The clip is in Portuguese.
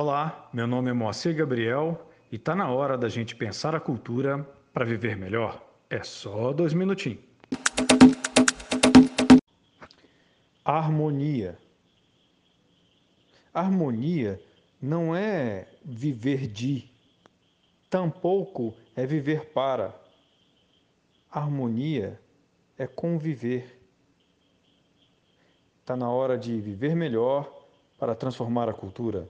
Olá, meu nome é Moacir Gabriel e está na hora da gente pensar a cultura para viver melhor. É só dois minutinhos. Harmonia. Harmonia não é viver de, tampouco é viver para. Harmonia é conviver. Está na hora de viver melhor para transformar a cultura.